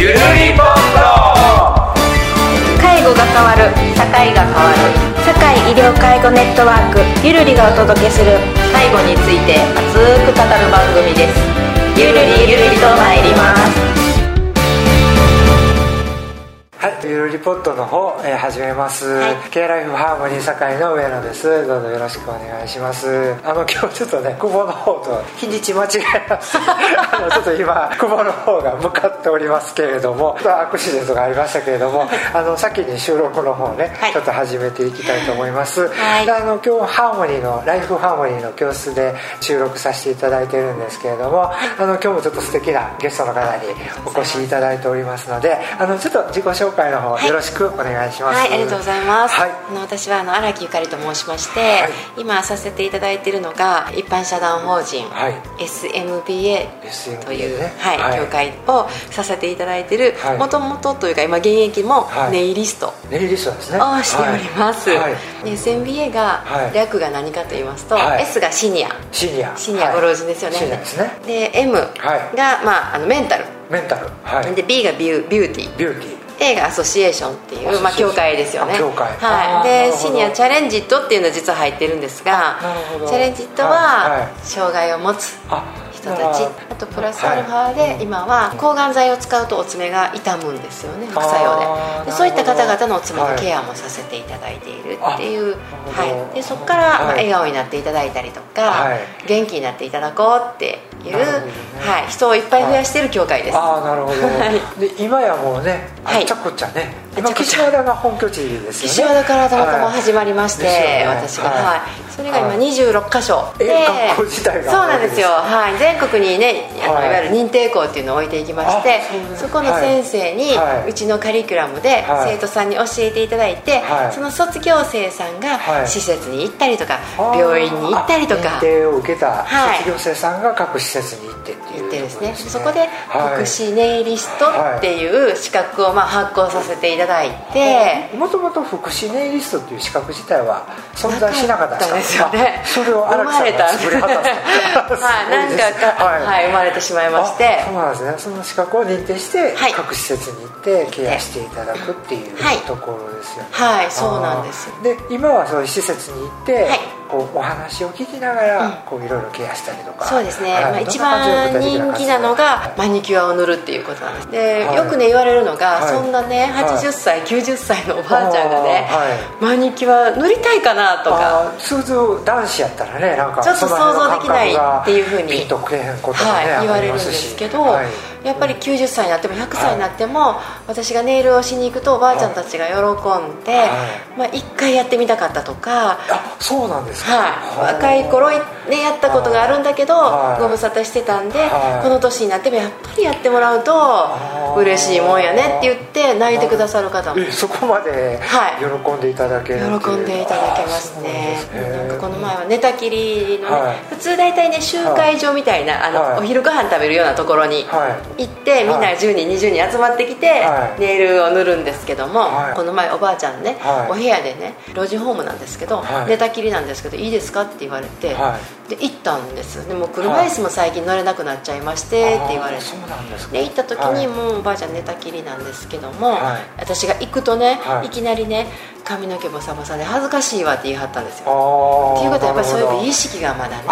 ゆるりぽん介護が変わる社会が変わる社会医療介護ネットワーク。ゆるりがお届けする介護について熱く語る番組です。ゆるりゆるりと参ります。はい、ゆるリポットの方、えー始めます、はい。K ライフハーモニー堺の上野です。どうぞよろしくお願いします。あの今日ちょっとね久保の方と日にち間違えました。あのちょっと今久保の方が向かっておりますけれどもアクシデントがありましたけれども あの先に収録の方ね、はい。ちょっと始めていきたいと思います、はい。であの今日ハーモニーのライフハーモニーの教室で収録させていただいてるんですけれどもあの今日もちょっと素敵なゲストの方にお越しいただいておりますのであのちょっと自己紹介の方よろしくお願いします、はい、ありがとうございます。はい。あの私はあの荒木ゆかりと申しまして、はい。今させていただいているのが一般社団法人、はい。SMBA という、ねはい。はい協会をさせていただいているはい。もともとというか今現役もはい。ネイリスト。ネイリストですね。をしております、はい。SMBA がはい。略が何かと言いますと、はい。S がシニア。シニア。シニアご老人ですよね,、はいシニアですね。で M が、まあ、あのメンタル。メンタル。はい。で B がビュービューティー。ビューティー A がアソシエーションっていう、まあ、協会ですよね。あ協会。あはい、でシニアチャレンジドっていうのは実は入ってるんですがチャレンジドは障害を持つあ人たち。あとプラスアルファで今は抗がん剤を使うとお爪が痛むんですよね。副作用で。でそういった方々のお爪のはいケアもさせていただいているっていう、はい、でそこから笑顔になっていただいたりとか、はい。元気になっていただこうっていう、ね。はい、人をいっぱい増やしている協会です、ああなるほど、はい。で今やもうねあはい。っちゃこっちゃね、今岸和田が本拠地ですよね。岸和田からたまたまはい始まりまして、ね。私が、はい。はい。それが今はい。26箇所。え学校自体が。そうなんですよ、はい、全国にねあの、はい。い、わゆる認定校っていうのを置いていきましてあそこの先生に、はい。うちのカリキュラムではい。生徒さんに教えていただいて、はい。その卒業生さんがはい。施設に行ったりとか、病院に行ったりとあか認定を受けたはい。卒業生さんが各施設に行ってっていう行ってですね。そこではい。福祉ネイリストっていう資格をまあ発行させていただいて、もともと福祉ネイリストっていう資格自体は存在しなかったんですよ。ね。あそれを荒木さんが作り果たした。はいなんかか、はい。生まれてしまいまして。あそうなんですね。その資格を認定して、はい。各施設に行ってケアしていただくっていうはい。ところですよね。はいそうなんですで今はそういう施設に行って、はいこうお話を聞きながら、こういろいろケアしたりとかそうですね、はい。まあ、一番人気なのがマニキュアを塗るっていうことなんです。で、はい。よくね言われるのが、はい。そんなねはい。80歳、90歳のおばあちゃんがね、マニキュア塗りたいかなとか。通常男子やったらねなんかちょっと想像できないっていうふうにピンとくれへんこともね、はい、言われるんですけど、はいやっぱり90歳になっても100歳になっても、私がネイルをしに行くとおばあちゃんたちが喜んで、はい。まあ、1回やってみたかったとか、あそうなんですか、はい、若い頃ねやったことがあるんだけど、はい。ご無沙汰してたんで、はい。この年になってもやっぱりやってもらうとー。嬉しいもんやねって言って泣いてくださる方も。えそこまではい。喜んでいただけるっていう。喜んでいただけますね。なんかこの前は寝たきりのね、はい。普通大体ね集会所みたいな、あのはい。お昼ご飯食べるようなところには行って、みんな10人20人集まってきて、はい。ネイルを塗るんですけども、はい。この前おばあちゃんね、はい。お部屋でね老人ホームなんですけど、はい。寝たきりなんですけどいいですかって言われて、はで行ったんです。でも車椅子も最近乗れなくなっちゃいましてって言われて。あーそうなんですか。で行った時はい。にもうおばあちゃん寝たきりなんですけども、はい。私が行くとね、はい。い、きなりね髪の毛ボサボサで恥ずかしいわって言い張ったんですよ。あっていうことはやっぱりそういう美意識識がまだね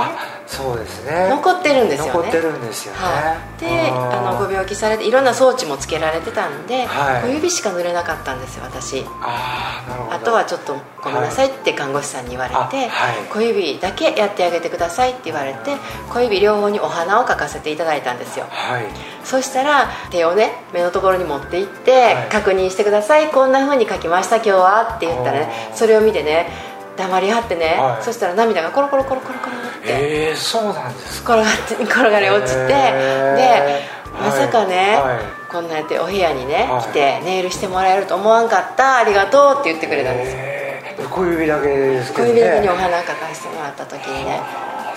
そうですね。残ってるんですよね。残ってるんですよね、はい、であのご病気されていろんな装置もつけられてたんで、はい。小指しか塗れなかったんですよ私。ああなるほど。あとはちょっとごめんなさいって看護師さんに言われて、あはい。小指だけやってあげてくださいって言われて小指両方にお花を描かせていただいたんですよ。はい。そしたら手をね目のところに持って行って、はい。確認してください。こんな風に描きました今日は。って言ったらねそれを見てね黙りはってね、はい。そしたら涙がコロコロコロコロコロええそうなんですか。転がって 転がり落ちて、へー。でまさかね、はい。こんなやってお部屋にね、はい。来てネイルしてもらえると思わんかったありがとうって言ってくれたんですよ。えー。小指だけですけ小どね。指だけにお花描かせてもらった時にね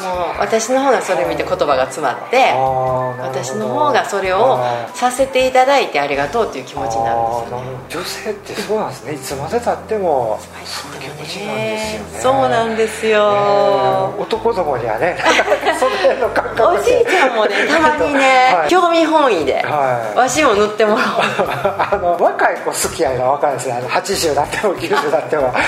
もう私の方がそれ見て言葉が詰まって私の方がそれをさせていただいてありがとうっていう気持ちになるんですよね。女性ってそうなんですね。いつまでたってもそういう気持ちなんですよね。そうなんですよ、え。ー男どもにはねおじいちゃんもね たまにね、はい。興味本位で、はい。わしも塗ってもらおう。あの若い子好きやのは分かるんですねあの80だっても90だっても。若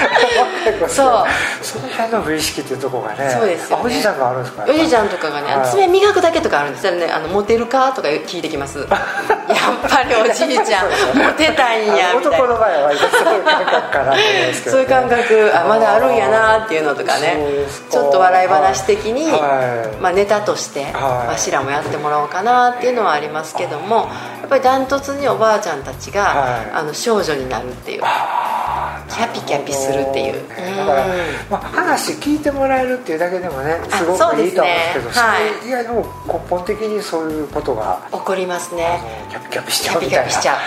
い子好きそう。その辺の美意識っていうところがねそうですよね。あおじいちゃんがあるんですかおじいちゃんとかがね、はい爪磨くだけとかあるんですよ。ねあのモテるかとか聞いてきます。やっぱりおじいちゃん モテたいんやあのみたいな。男の場合は割とそういう感覚かなと思うんですけど、そういう感覚あまだあるんやなっていうのとかねちょっと笑い話的に、はい。まあ、ネタとしてはい。わしらもやってもらおうかなっていうのはありますけどもやっぱりダントツにおばあちゃんたちが、はい。あの少女になるっていうキャピキャピするっていう。だから、まあ、話聞いてもらえるっていうだけでもねすごくいいと思うんですけどはいそれ以外でも根本的にそういうことが起こりますあねのキャピキャピしちキャピゃうみたいな。キャピしちゃう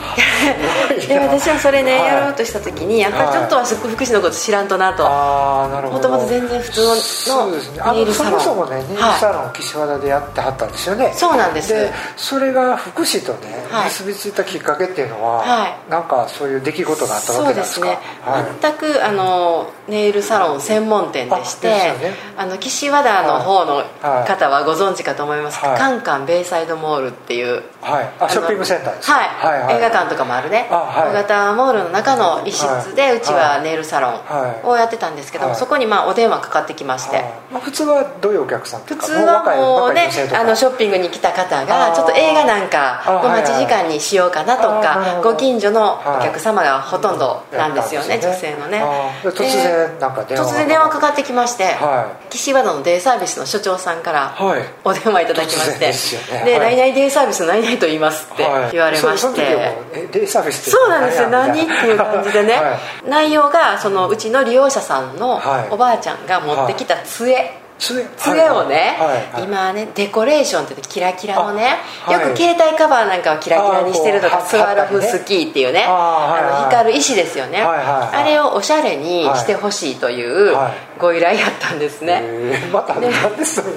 で私はそれね、はい。やろうとした時にやっぱりちょっとは福祉のこと知らんとなと。ああなるほど。もともと全然普通のネイルサロン。もそもねネイルサロン岸和田でやってはったんですよね。そうなんです。でそれが福祉とね、はい。結びついたきっかけっていうのは、はい。なんかそういう出来事があったわけですか？そうですね、はい。全くあのネイルサロン専門店でしてね。あの岸和田の方のはい。方はご存知かと思いますが、はい。カンカンベイサイドモールっていうはい、あショッピングセンターですか？はい、はい映画館とかもあるね。あはい。大型モールの中の一室で、はい。うちはネイルサロはい。ンをやってたんですけども、はい。そこにまあお電話かかってきまして、はいまあ、普通はどういうお客さん普通はもうねあのショッピングに来た方がちょっと映画なんかあの待ち時間にしようかなとかご近所のお客様がほとんどなんですよね、女性のね。突然なんか電話が突然電話かかってきまして、は岸和田のデイサービスの所長さんからはい。お電話いただきまして、で何々デイサービスの何々と言いますってはい。言われまして、うえデイサービスってそうなんですよ。何何っていう感じでね、はい。内容がそのうちの利用者さんのはいおばあちゃんが持ってきた杖、杖。杖をね、はい。はい今ねデコレーションって言ってキラキラのね、あはい。よく携帯カバーなんかをキラキラにしてるとかスワロフスキーっていうね。あの光る石ですよね、はいはいはい。あれをおしゃれにしてほしいというはいご依頼やったんですね、えー。またなんでそで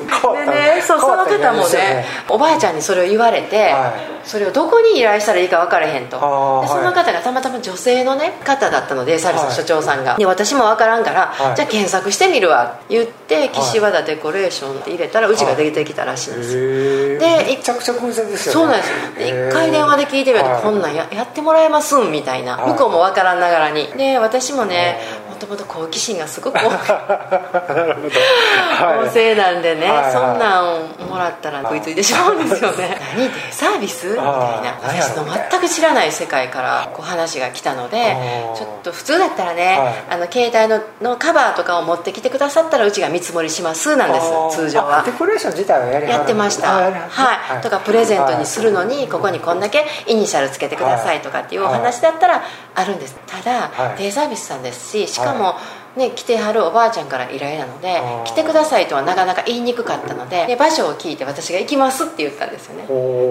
ねそうその方もねおばあちゃんにそれを言われて、はそれをどこに依頼したらいいか分からへんと。でその方がたまたま女性の、ね、方だったのでサービスの所長さんが、はで私も分からんから、はい。じゃあ検索してみるわ言って岸和田デコレーションって入れたらうちが出てきたらしいんです。よ、へー。でめちゃくちゃ偶然ですよね。そうなんです。一回電話で聞いてみると、はい。こんなんややってもらえますんみたいな、はい。向こうも分からんながらに。で私もねもともと好奇心がすごく なるほど。はい。旺盛なんでね、はいはい。そんなんもらったら食いついてしまうんですよね。何デイサービス？みたいな。私の全く知らない世界からこう話が来たのでちょっと普通だったらね、はい。あの携帯ののカバーとかを持ってきてくださったらうちが見積もりしますなんです通常は。あデコレーション自体はやりやってました。はい。とかプレゼントにするのにここにこんだけイニシャルつけてくださいとかっていうお話だったらあるんです。ただはい。デイサービスさんですししかもね来てはるおばあちゃんから依頼なのでー。来てくださいとはなかなか言いにくかったのでで場所を聞いて私が行きますって言ったんですよね。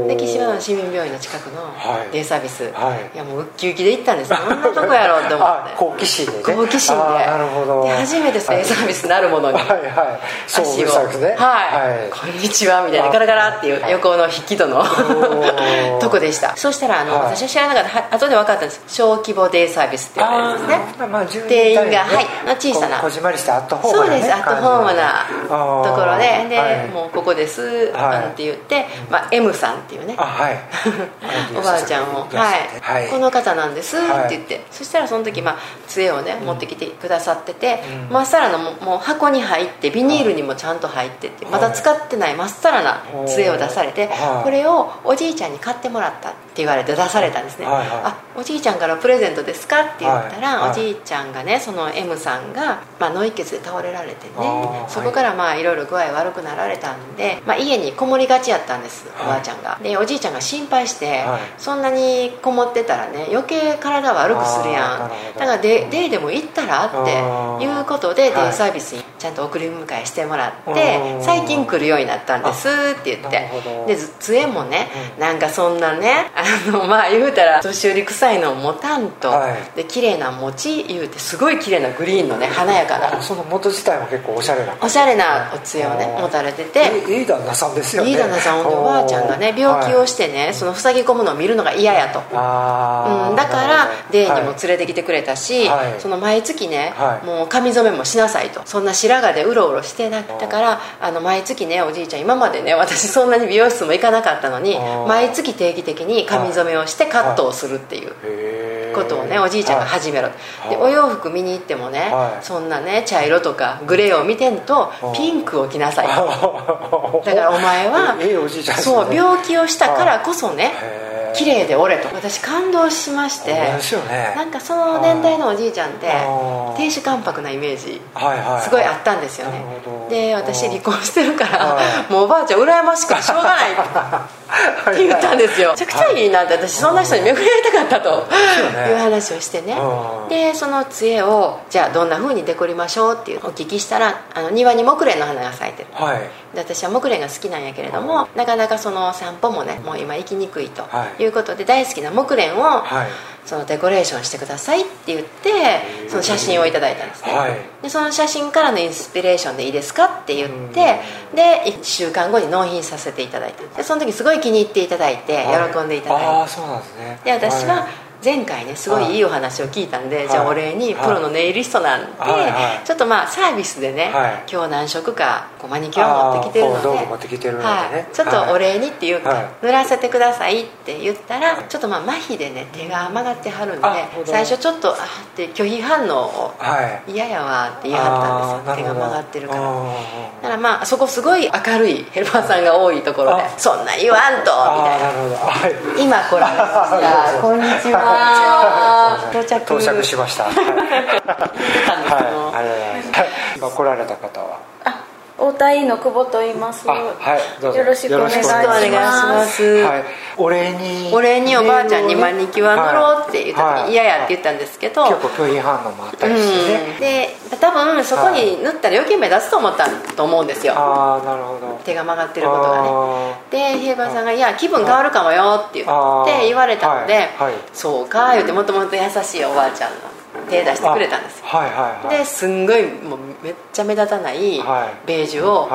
で岸和田の市民病院の近くのはい。デイサービス、はい。いやもうウッキウキで行ったんですどんなとこやろうって思あって。好奇心でね。好奇心で。なるほど。で初めてデイサービスなるものに。はいはい。そう足をうるさくね。はい、こんにちはみたいな。あガラガラっていう横の引き戸のー。とこでした。そしたらあの、はい。私は知らなかった。は後で分かったんです。小規模デイサービスって言われるんですね。まあ10定員がはい小さな。ここじまりしたアットホームなねそうですアットホームなところでで、はい。もうここです、はい。なんて言って、まあ、M さんっていうね。あはい。おばあちゃんを、はい。はい。この方なんですってはい言って、そしたらその時、まあ、杖をね持ってきてくださってて、うん。まっさらなもう箱に入ってビニールにもちゃんと入ってってまだ使ってないまっさらな杖を出されて、はい。これをおじいちゃんに買ってもらったって言われて出されたんですね、はいはい。あおじいちゃんからプレゼントですか？って言ったら、はい。はい。おじいちゃんがねその M さんが、まあ、脳溢血で倒れられてあねー。そこからまあいろいろ具合悪くなられたんで、まあ、家にこもりがちやったんです、はい。おばあちゃんが。でおじいちゃんが心配して、はい。そんなにこもってたらね余計体悪くするやん。だからデデイでも行ったらっていうことではい。デイサービスにちゃんと送り迎えしてもらってうん最近来るようになったんですって言って。で杖もねなんかそんなねあのまあ言うたら年寄り臭いのを持たんと、はい。で綺麗な餅言うてすごい綺麗なグリーンのね華やかな。その元自体も結構おしゃれな。おしゃれなお杖をね持たれてて。いい旦那さんですよね。いい旦那さんおばあちゃんがね病気をしてね、はい、その塞ぎ込むのを見るのが嫌やと、うん、だからデーにも連れてきてくれたし、はい、その毎月ね、はい、もう髪染めもしなさいと。そんな白髪でうろうろしてなだからあの毎月ねおじいちゃん今までね私そんなに美容室も行かなかったのに毎月定期的に髪染めをしてカットをするっていう。ことをねおじいちゃんが始めろ、でお洋服見に行ってもね、そんなね茶色とかグレーを見てんとピンクを着なさい だからお前はそう病気をしたからこそね綺麗で俺と私感動しまして、なんかその年代のおじいちゃんって亭主関白なイメージすごいあったんですよね。で私離婚してるからもうおばあちゃん羨ましくてしょうがないって 言ったんですよ。めちゃくちゃいいなって私そんな人に巡り合いたかったという話をしてね。でその杖をじゃあどんなふうにデコりましょうっていうお聞きしたらあの庭に木蓮の花が咲いてる、はい、で私は木蓮が好きなんやけれども、なかなかその散歩もねもう今行きにくいということで大好きな木蓮を、そのデコレーションしてくださいって言ってその写真をいただいたんですね、はい、でその写真からのインスピレーションでいいですかって言ってで1週間後に納品させていただいてでその時すごい気に入っていただいて喜んでいただいて、はい、あそうなんですね。で私は、前回ねすごいいいお話を聞いたんで、はい、じゃあお礼にプロのネイリストなんで、はい、ちょっとまあサービスでね、はい、今日何色かこうマニキュア持ってきてるので、はい、ちょっとお礼にっていうか、塗らせてくださいって言ったら、ちょっとまあ麻痺でね手が曲がってはるんで最初ちょっとあって拒否反応を嫌やわって言いはったんですよ手が曲がってるから。だからまあそこすごい明るいヘルパーさんが多いところでそんな言わんとみたいな。今来られましたこんにちは到着。到着しました。はい、あ来られた方は太田医の久保と言います。はいよろしくお願いします。はい。お礼に。お礼におばあちゃんにマニキュア塗ろうって言った時嫌やって言ったんですけど。結構拒否反応もあったりしてね、で多分そこに塗ったら余計目立つと思ったと思うんですよ。ああなるほど。手が曲がってることがね。で平場さんが「いや気分変わるかもよ」って言って言われたので「そうか」言ってもともと優しいおばあちゃんの手出してくれたんですはいはいはい、ですんごいもうめっちゃ目立たないベージュを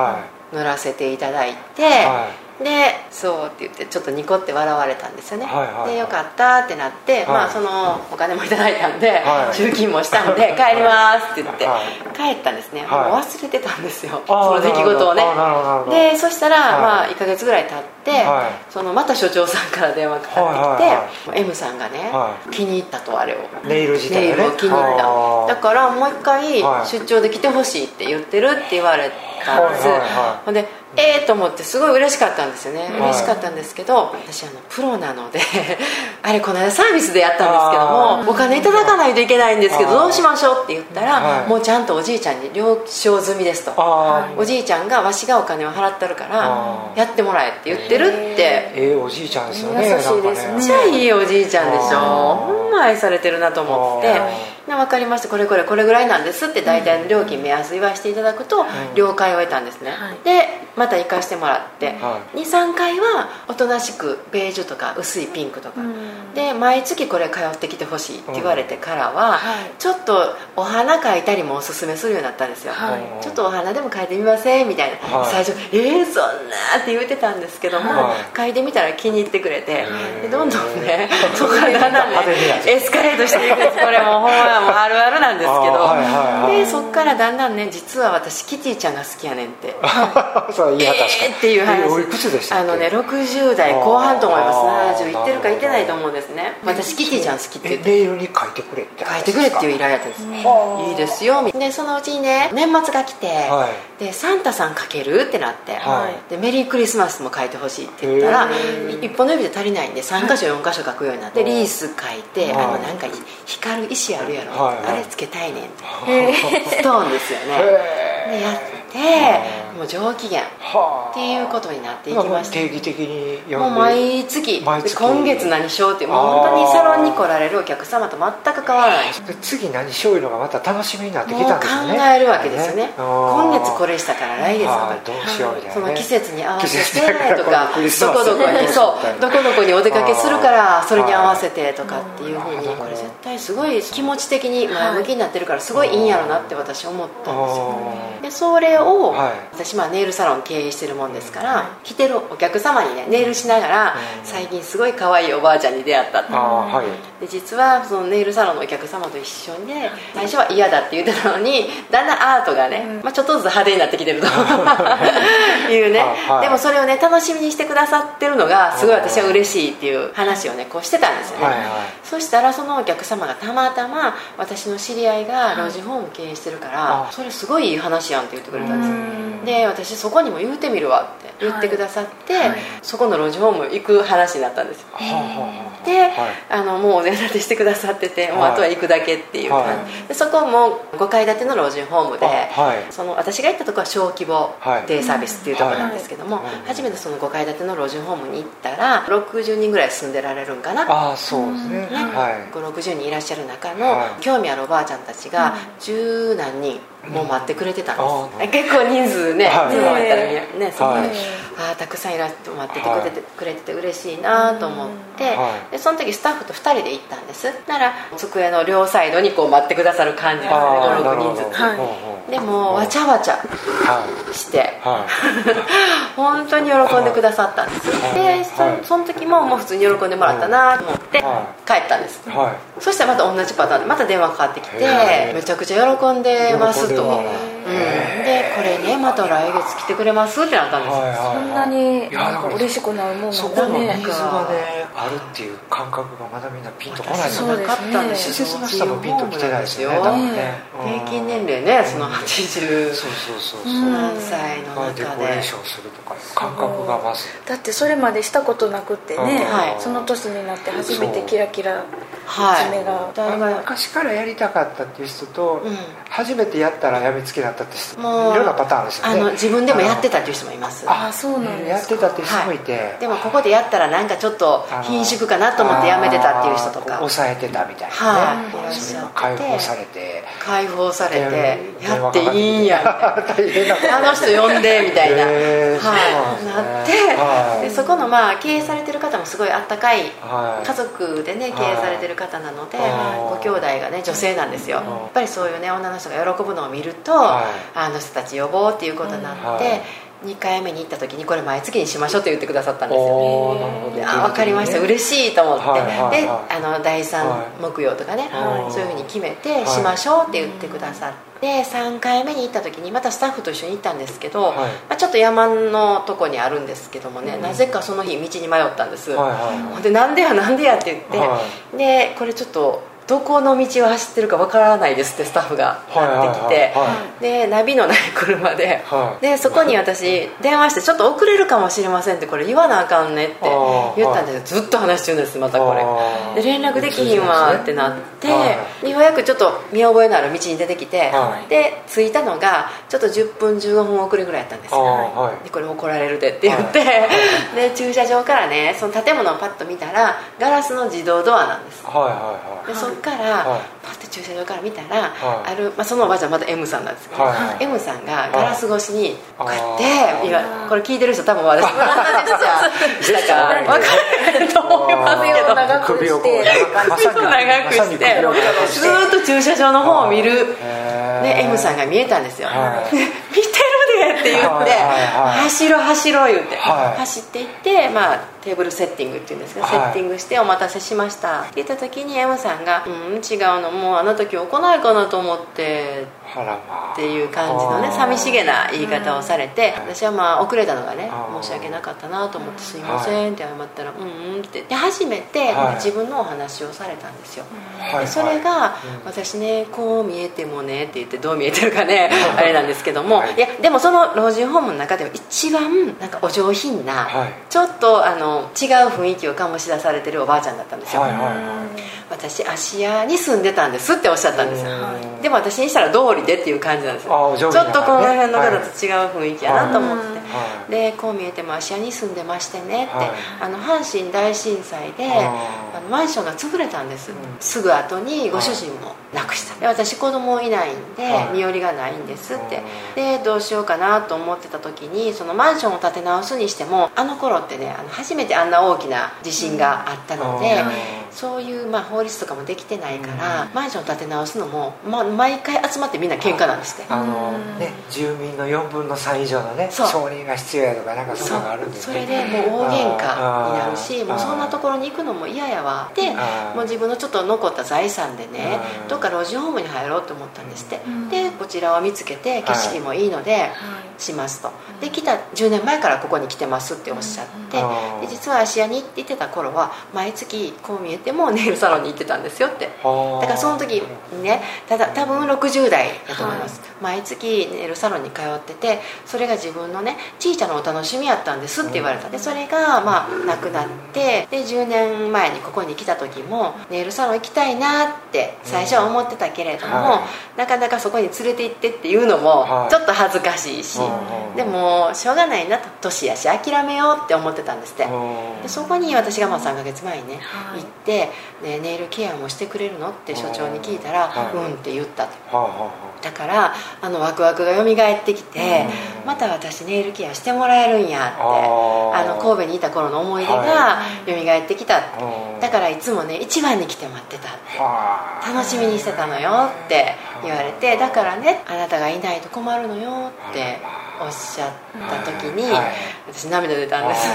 塗らせていただいて、はいでそうって言ってちょっとニコって笑われたんですよね、はいはいはい、でよかったってなって、はい、まあそのお金もいただいたんで、はい、集金もしたんで帰りますって言って、はい、帰ったんですね、もう忘れてたんですよ。その出来事をね。でそしたら、まあ1か月ぐらい経って、そのまた所長さんから電話かかってきて、M さんがね、気に入ったとあれを。ネイル自体、ね、ネイルを気に入っただからもう一回出張で来てほしいって言ってるって言われたんです、ほんでええー、と思ってすごい嬉しかったんですよね、嬉しかったんですけど私あのプロなので あれこの間サービスでやったんですけどもお金いただかないといけないんですけどどうしましょうって言ったら、もうちゃんとおじいちゃんに了承済みですと。おじいちゃんがわしがお金を払ってるからやってもらえって言ってるって。ええー、おじいちゃんですよね優しいですね。めっちゃいいおじいちゃんでしょ。ほんま愛されてるなと思って分かりました。これこれこれぐらいなんですって大体の料金目安言わせていただくと了解を得たんですね、でまた行かしてもらって、はい、23回はおとなしくベージュとか薄いピンクとか、で毎月これ通ってきてほしいって言われてからは、ちょっとお花描いたりもおすすめするようになったんですよ、ちょっとお花でも描いてみませんみたいな、最初「えー、そんな」って言ってたんですけども、描いてみたら気に入ってくれて。でどんどんね そこからだんだんねエスカレートしていくんですこれもほんまもうあるあるなんですけど、はいはいはい、でそっからだんだんね実は私キティちゃんが好きやねんって いや確かに、えー、っていう話、えー、いくつでしたあのね60代後半と思います。70いってるかいってないと思うんですね。私キティちゃん好きって言って。メールに書いてくれって書いてくれっていう依頼やったんですいいですよ。でそのうちにね年末が来て、はい、でサンタさん書けるってなって、はい、でメリークリスマスも書いてほしいって言ったら一本の指で足りないんで3箇所4箇所書くようになってリース書いてあのなんか光る石あるやろ、あれつけたいねん ストーンですよね。でやってもう上機嫌っていうことになっていきました。定期的にもう毎月。今月何しようってもう本当にサロンに来られるお客様と全く変わらない。次何しようのがまた楽しみになってきたんですよね。考えるわけですよね。今月これしたから来月どうしようみたいな、その季節に合わせてとかどこどこにそうどこどこにお出かけするからそれに合わせてとかっていうふうにこれ絶対すごい気持ち的に前向きになってるからすごいいいんやろなって私思ったんですよ。でそれを私まあネイルサロン経営してるもんですから来てるお客様にねネイルしながら最近すごい可愛いおばあちゃんに出会ったで実はそのネイルサロンのお客様と一緒にね最初は嫌だって言ってたのにだんだんアートがね、まあ、ちょっとずつ派手になってきてると。いうね。でもそれをね楽しみにしてくださってるのがすごい私は嬉しいっていう話をねこうしてたんですよね、そしたらそのお客様がたまたま私の知り合いが老人ホーム経営してるからそれすごいいい話やんって言ってくれたんですよ。で私そこにも言うてみるわって言ってくださって、はい。はい、そこの老人ホーム行く話になったんですよ、で、はい、あのもうお膳立てしてくださってて、もうあとは行くだけっていう感じ、でそこも5階建ての老人ホームで、その私が行ったところは小規模デイサービスっていうところなんですけども、初めてその5階建ての老人ホームに行ったら60人ぐらい住んでられるんかな？あそうですね。ね、はい、560人いらっしゃる中の、興味あるおばあちゃんたちが十何人もう待ってくれてたんです、結構人数ね、はい、人数ったらねそこで、ああたくさんいらって待っててくれて,、くれてて嬉しいなと思って、でその時スタッフと2人で行ったんです。なら机の両サイドにこう待ってくださる感じですね。56人ずつ、でもわちゃわちゃして、本当に喜んでくださったんです。でそその時ももう普通に喜んでもらったなと思って帰ったんです、そしたらまた同じパターンでまた電話かかってきてめちゃくちゃ喜んでますと、うん、でこれねまた来月来てくれますってなったんですよ、はいはいはい、そんなになんか嬉しくなるもんそこのニーズがねあるっていう感覚がまだみんなピンとこないですよねね施設の人もピンときてないですよ。ね多分ね。平均年齢ねその80何歳の中でデコレーションするとか感覚がまず。だってそれまでしたことなくってね、その年になって初めてキラキラ爪が、はい、昔からやりたかったっていう人と、初めてやったらやみつきだったって人いろんなパターンですよね。あの自分でもやってたっていう人もいます。あそうなんやってたっていう人もいて、はい、でもここでやったらなんかちょっと貧縮かなと思ってやめてたっていう人とか抑えてたみたいなね、はい、それが解放されて解放されてやっていいんや あの人呼んでみたいな、えー、はい、ね、なって、はい、でそこのまあ経営されてる方もすごいあったかい家族でね経営されてる方なので、ご兄弟がね女性なんですよ。やっぱりそういうね女の人が喜ぶのを見ると、あの人たち呼ぼうっていうことになって、2回目に行った時にこれ毎月にしましょうって言ってくださったんですよ。あ分かりました。嬉しいと思って、はいはいはい、であの第3木曜とかね、はい、そういうふうに決めてしましょうって言ってくださって、3回目に行った時にまたスタッフと一緒に行ったんですけど、はい、まあ、ちょっと山のとこにあるんですけどもね、うん、なぜかその日道に迷ったんです、はいはいはい、でなんでやなんでやって言って、はい、でこれちょっとどこの道を走ってるかわからないですってスタッフがなってきて、でナビのない車で,、でそこに私電話してちょっと遅れるかもしれませんってこれ言わなあかんねって言ったんですずっと話してるんですまたこれ。で連絡できひんわってなって、でようやくちょっと見覚えのある道に出てきて、で着いたのがちょっと10分15分遅れぐらいやったんですよ、でこれ怒られるでって言って、で駐車場からねその建物をパッと見たらガラスの自動ドアなんです、でそから、パッて駐車場から見たら、ある、まあ、そのおばあちゃんまた M さんなんですけど、M さんがガラス越しにこうやって今これ聞いてる人多分私の話したか分からないと思い。ますけど長くして長くしてずっと駐車場の方を見る、ね、M さんが見えたんですよ、見てるでって言って、走ろう走ろう言って、走っていって、まあ、テーブルセッティングっていうんですけど、セッティングしてお待たせしました。って言った時に M さんが「うん違うのもうあの時来ないかなと思って」っていう感じのね寂しげな言い方をされて私はまあ遅れたのがね申し訳なかったなと思って「すいません」って謝ったら「うんうん」って。で初めて自分のお話をされたんですよ。でそれが「私ねこう見えてもね」って言ってどう見えてるかねあれなんですけどもい。やでもその老人ホームの中では一番なんかお上品なちょっっとあの違う雰囲気を醸し出されてるおばあちゃんだったんですよ、はいはいはい、私芦屋に住んでたんですっておっしゃったんです。よ、でも私にしたら通りでっていう感じなんですよ、ちょっとこの辺の方と違う雰囲気やなと思って、でこう見えても芦屋に住んでましてねって、あの阪神大震災であのマンションが潰れたんです、すぐ後にご主人も亡くした。で私子供いないんで身寄りがないんですって。でどうしようかなと思ってた時にそのマンションを建て直すにしてもあの頃ってねあの初めてあんな大きな地震があったので、そういう、まあ、法律とかもできてないから、マンション建て直すのも、まあ、毎回集まってみんな喧嘩なんですってあの、ね、住民の4分の3以上のね承認が必要やとかなんかそんなのがあるんで、ね、それでもう大喧嘩になるしもうそんなところに行くのも嫌やわでもう自分のちょっと残った財産でねどっか老人ホームに入ろうと思ったんですって。でこちらを見つけて景色もいいのでしますと。で来た10年前からここに来てますっておっしゃってで実は芦屋に行ってた頃は毎月こう見えてもネイルサロンに行ってたんですよって。だからその時にねただ多分60代だと思います、毎月ネイルサロンに通っててそれが自分のねちいちゃなお楽しみやったんですって言われた。でそれがまあなくなってで10年前にここに来た時もネイルサロン行きたいなって最初は思ってたけれども、はい、なかなかそこに連れて行ってっていうのもちょっと恥ずかしいし、はい、でもしょうがないなと。年やし諦めようって思ってたんですって。でそこに私がまあ3か月前にね、行ってね、ネイルケアもしてくれるのって所長に聞いたら「うん」って言ったと。だからあのワクワクが蘇ってきてまた私ネイルケアしてもらえるんやってあの神戸にいた頃の思い出が蘇ってきた。だからいつもね一番に来て待ってた。って楽しみにしてたのよって言われてだからねあなたがいないと困るのよっておっしゃった時に、私涙出たんです。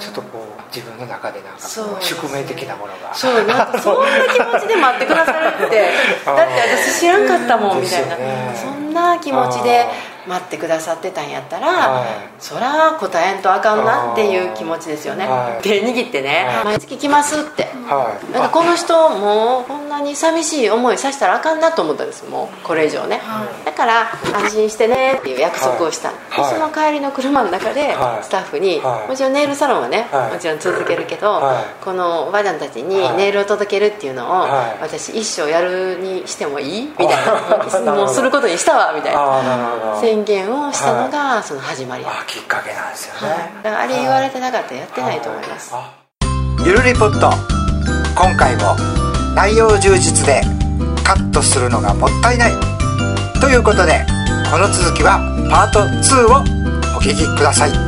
ちょっとこう自分の中でなんか宿命的なものが。そうなんかそんな気持ちで待ってくださるって。だって私知らんかったもんみたいな、そんな気持ちで待ってくださってたんやったら、はい、そら答えんとあかんなっていう気持ちですよね、はい、手握ってね、はい、毎月来ますって、はい、なんかこの人もなに寂しい思いさせたらあかんなと思ったんです。もうこれ以上ね、だから安心してねっていう約束をした、でその帰りの車の中でスタッフに、もちろんネイルサロンはね、もちろん続けるけど、このおばあちゃんたちにネイルを届けるっていうのを、私一生やるにしてもいい？みたいな。もうすることにしたわみたいな。宣言をしたのがその始まり、はい、きっかけなんですよね、はい、あれ言われてなかったらやってないと思います、ゆるりポット。今回も内容充実でカットするのがもったいない。ということでこの続きはパート2をお聴きください。